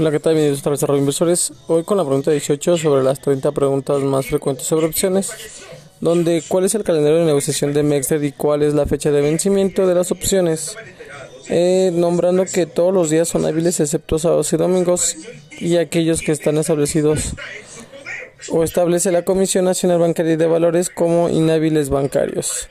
Hola, ¿qué tal? Bienvenidos a Desarrollo Inversores. Hoy con la pregunta 18 sobre las 30 preguntas más frecuentes sobre opciones, donde cuál es el calendario de negociación de Mexter y cuál es la fecha de vencimiento de las opciones, eh, nombrando que todos los días son hábiles excepto sábados y domingos y aquellos que están establecidos o establece la Comisión Nacional Bancaria de Valores como inhábiles bancarios.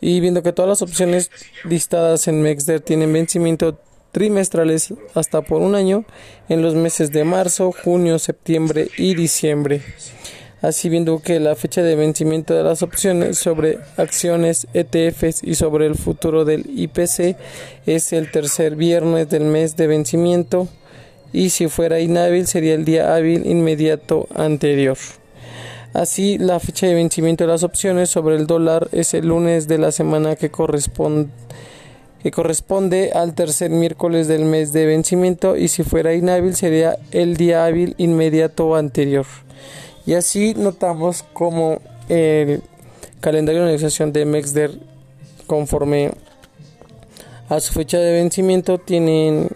Y viendo que todas las opciones listadas en Mexter tienen vencimiento trimestrales hasta por un año en los meses de marzo, junio, septiembre y diciembre. Así viendo que la fecha de vencimiento de las opciones sobre acciones, ETFs y sobre el futuro del IPC es el tercer viernes del mes de vencimiento y si fuera inhábil sería el día hábil inmediato anterior. Así, la fecha de vencimiento de las opciones sobre el dólar es el lunes de la semana que corresponde que corresponde al tercer miércoles del mes de vencimiento y si fuera inhábil sería el día hábil inmediato anterior. Y así notamos como el calendario de negociación de Mexder conforme a su fecha de vencimiento tienen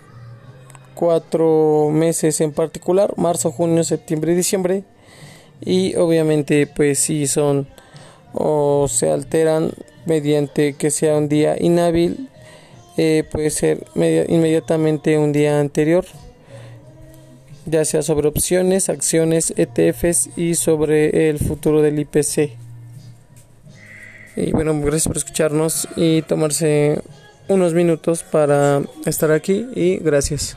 cuatro meses en particular, marzo, junio, septiembre y diciembre. Y obviamente pues si son o se alteran mediante que sea un día inhábil eh, puede ser inmediatamente un día anterior, ya sea sobre opciones, acciones, ETFs y sobre el futuro del IPC. Y bueno, gracias por escucharnos y tomarse unos minutos para estar aquí y gracias.